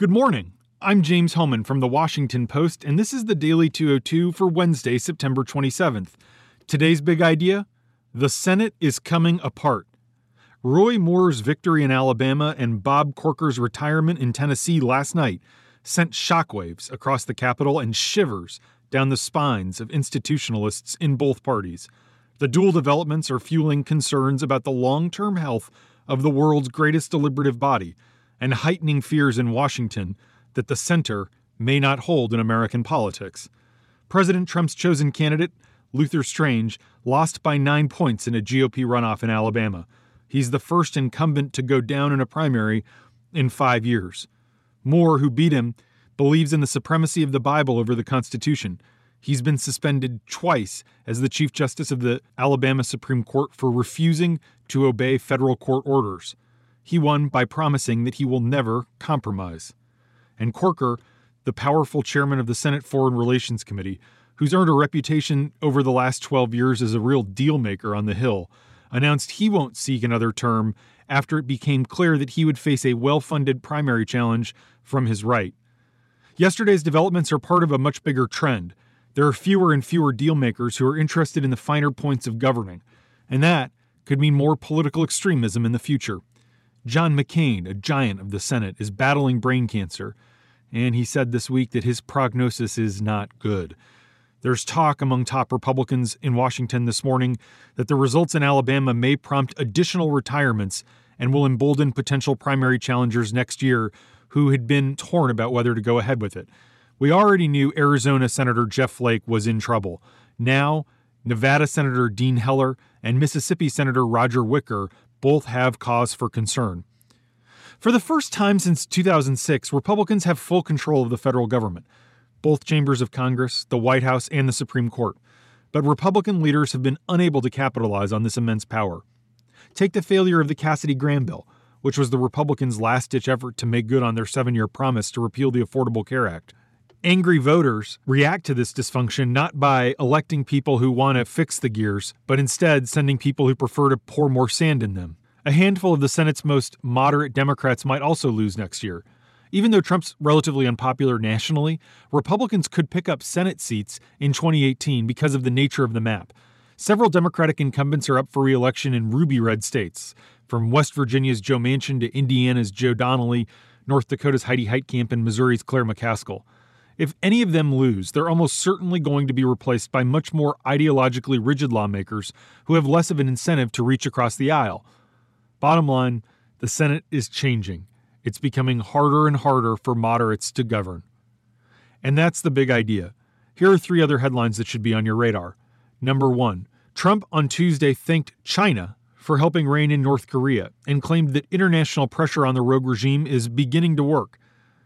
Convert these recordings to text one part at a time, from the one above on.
Good morning. I'm James Hohmann from the Washington Post, and this is the Daily 202 for Wednesday, September 27th. Today's big idea the Senate is coming apart. Roy Moore's victory in Alabama and Bob Corker's retirement in Tennessee last night sent shockwaves across the Capitol and shivers down the spines of institutionalists in both parties. The dual developments are fueling concerns about the long term health of the world's greatest deliberative body and heightening fears in Washington that the center may not hold in American politics. President Trump's chosen candidate, Luther Strange, lost by nine points in a GOP runoff in Alabama. He's the first incumbent to go down in a primary in five years. Moore, who beat him, believes in the supremacy of the Bible over the Constitution. He's been suspended twice as the Chief Justice of the Alabama Supreme Court for refusing to obey federal court orders. He won by promising that he will never compromise and Corker, the powerful chairman of the Senate Foreign Relations Committee, who's earned a reputation over the last 12 years as a real deal maker on the Hill, announced he won't seek another term after it became clear that he would face a well funded primary challenge from his right. Yesterday's developments are part of a much bigger trend. There are fewer and fewer deal makers who are interested in the finer points of governing, and that could mean more political extremism in the future. John McCain, a giant of the Senate, is battling brain cancer and he said this week that his prognosis is not good. There's talk among top Republicans in Washington this morning that the results in Alabama may prompt additional retirements and will embolden potential primary challengers next year who had been torn about whether to go ahead with it. We already knew Arizona Senator Jeff Flake was in trouble. Now, Nevada Senator Dean Heller and Mississippi Senator Roger Wicker both have cause for concern. For the first time since 2006, Republicans have full control of the federal government, both chambers of Congress, the White House, and the Supreme Court. But Republican leaders have been unable to capitalize on this immense power. Take the failure of the Cassidy Graham bill, which was the Republicans' last ditch effort to make good on their seven year promise to repeal the Affordable Care Act. Angry voters react to this dysfunction not by electing people who want to fix the gears, but instead sending people who prefer to pour more sand in them. A handful of the Senate's most moderate Democrats might also lose next year. Even though Trump's relatively unpopular nationally, Republicans could pick up Senate seats in 2018 because of the nature of the map. Several Democratic incumbents are up for re-election in ruby red states, from West Virginia's Joe Manchin to Indiana's Joe Donnelly, North Dakota's Heidi Heitkamp, and Missouri's Claire McCaskill. If any of them lose, they're almost certainly going to be replaced by much more ideologically rigid lawmakers who have less of an incentive to reach across the aisle. Bottom line, the Senate is changing. It's becoming harder and harder for moderates to govern. And that's the big idea. Here are three other headlines that should be on your radar. Number one Trump on Tuesday thanked China for helping rein in North Korea and claimed that international pressure on the rogue regime is beginning to work.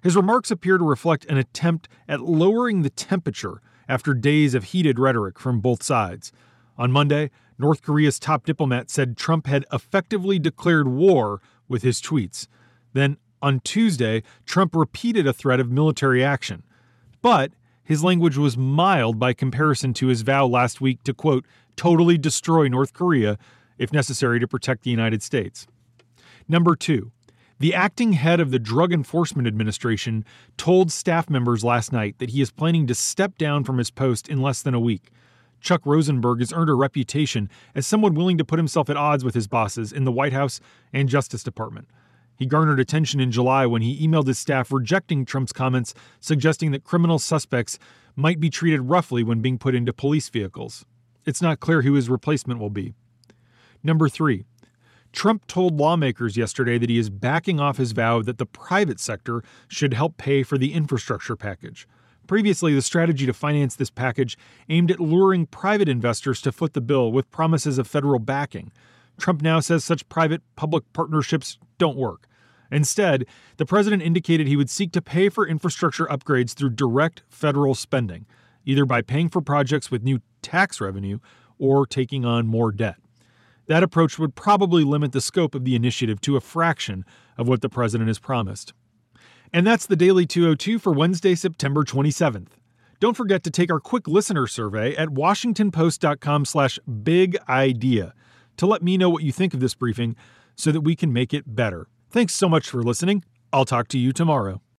His remarks appear to reflect an attempt at lowering the temperature after days of heated rhetoric from both sides. On Monday, North Korea's top diplomat said Trump had effectively declared war with his tweets. Then on Tuesday, Trump repeated a threat of military action. But his language was mild by comparison to his vow last week to, quote, totally destroy North Korea if necessary to protect the United States. Number two, the acting head of the Drug Enforcement Administration told staff members last night that he is planning to step down from his post in less than a week. Chuck Rosenberg has earned a reputation as someone willing to put himself at odds with his bosses in the White House and Justice Department. He garnered attention in July when he emailed his staff rejecting Trump's comments suggesting that criminal suspects might be treated roughly when being put into police vehicles. It's not clear who his replacement will be. Number three, Trump told lawmakers yesterday that he is backing off his vow that the private sector should help pay for the infrastructure package. Previously, the strategy to finance this package aimed at luring private investors to foot the bill with promises of federal backing. Trump now says such private public partnerships don't work. Instead, the president indicated he would seek to pay for infrastructure upgrades through direct federal spending, either by paying for projects with new tax revenue or taking on more debt. That approach would probably limit the scope of the initiative to a fraction of what the president has promised. And that's the Daily 202 for Wednesday, September 27th. Don't forget to take our quick listener survey at washingtonpost.com slash big idea to let me know what you think of this briefing so that we can make it better. Thanks so much for listening. I'll talk to you tomorrow.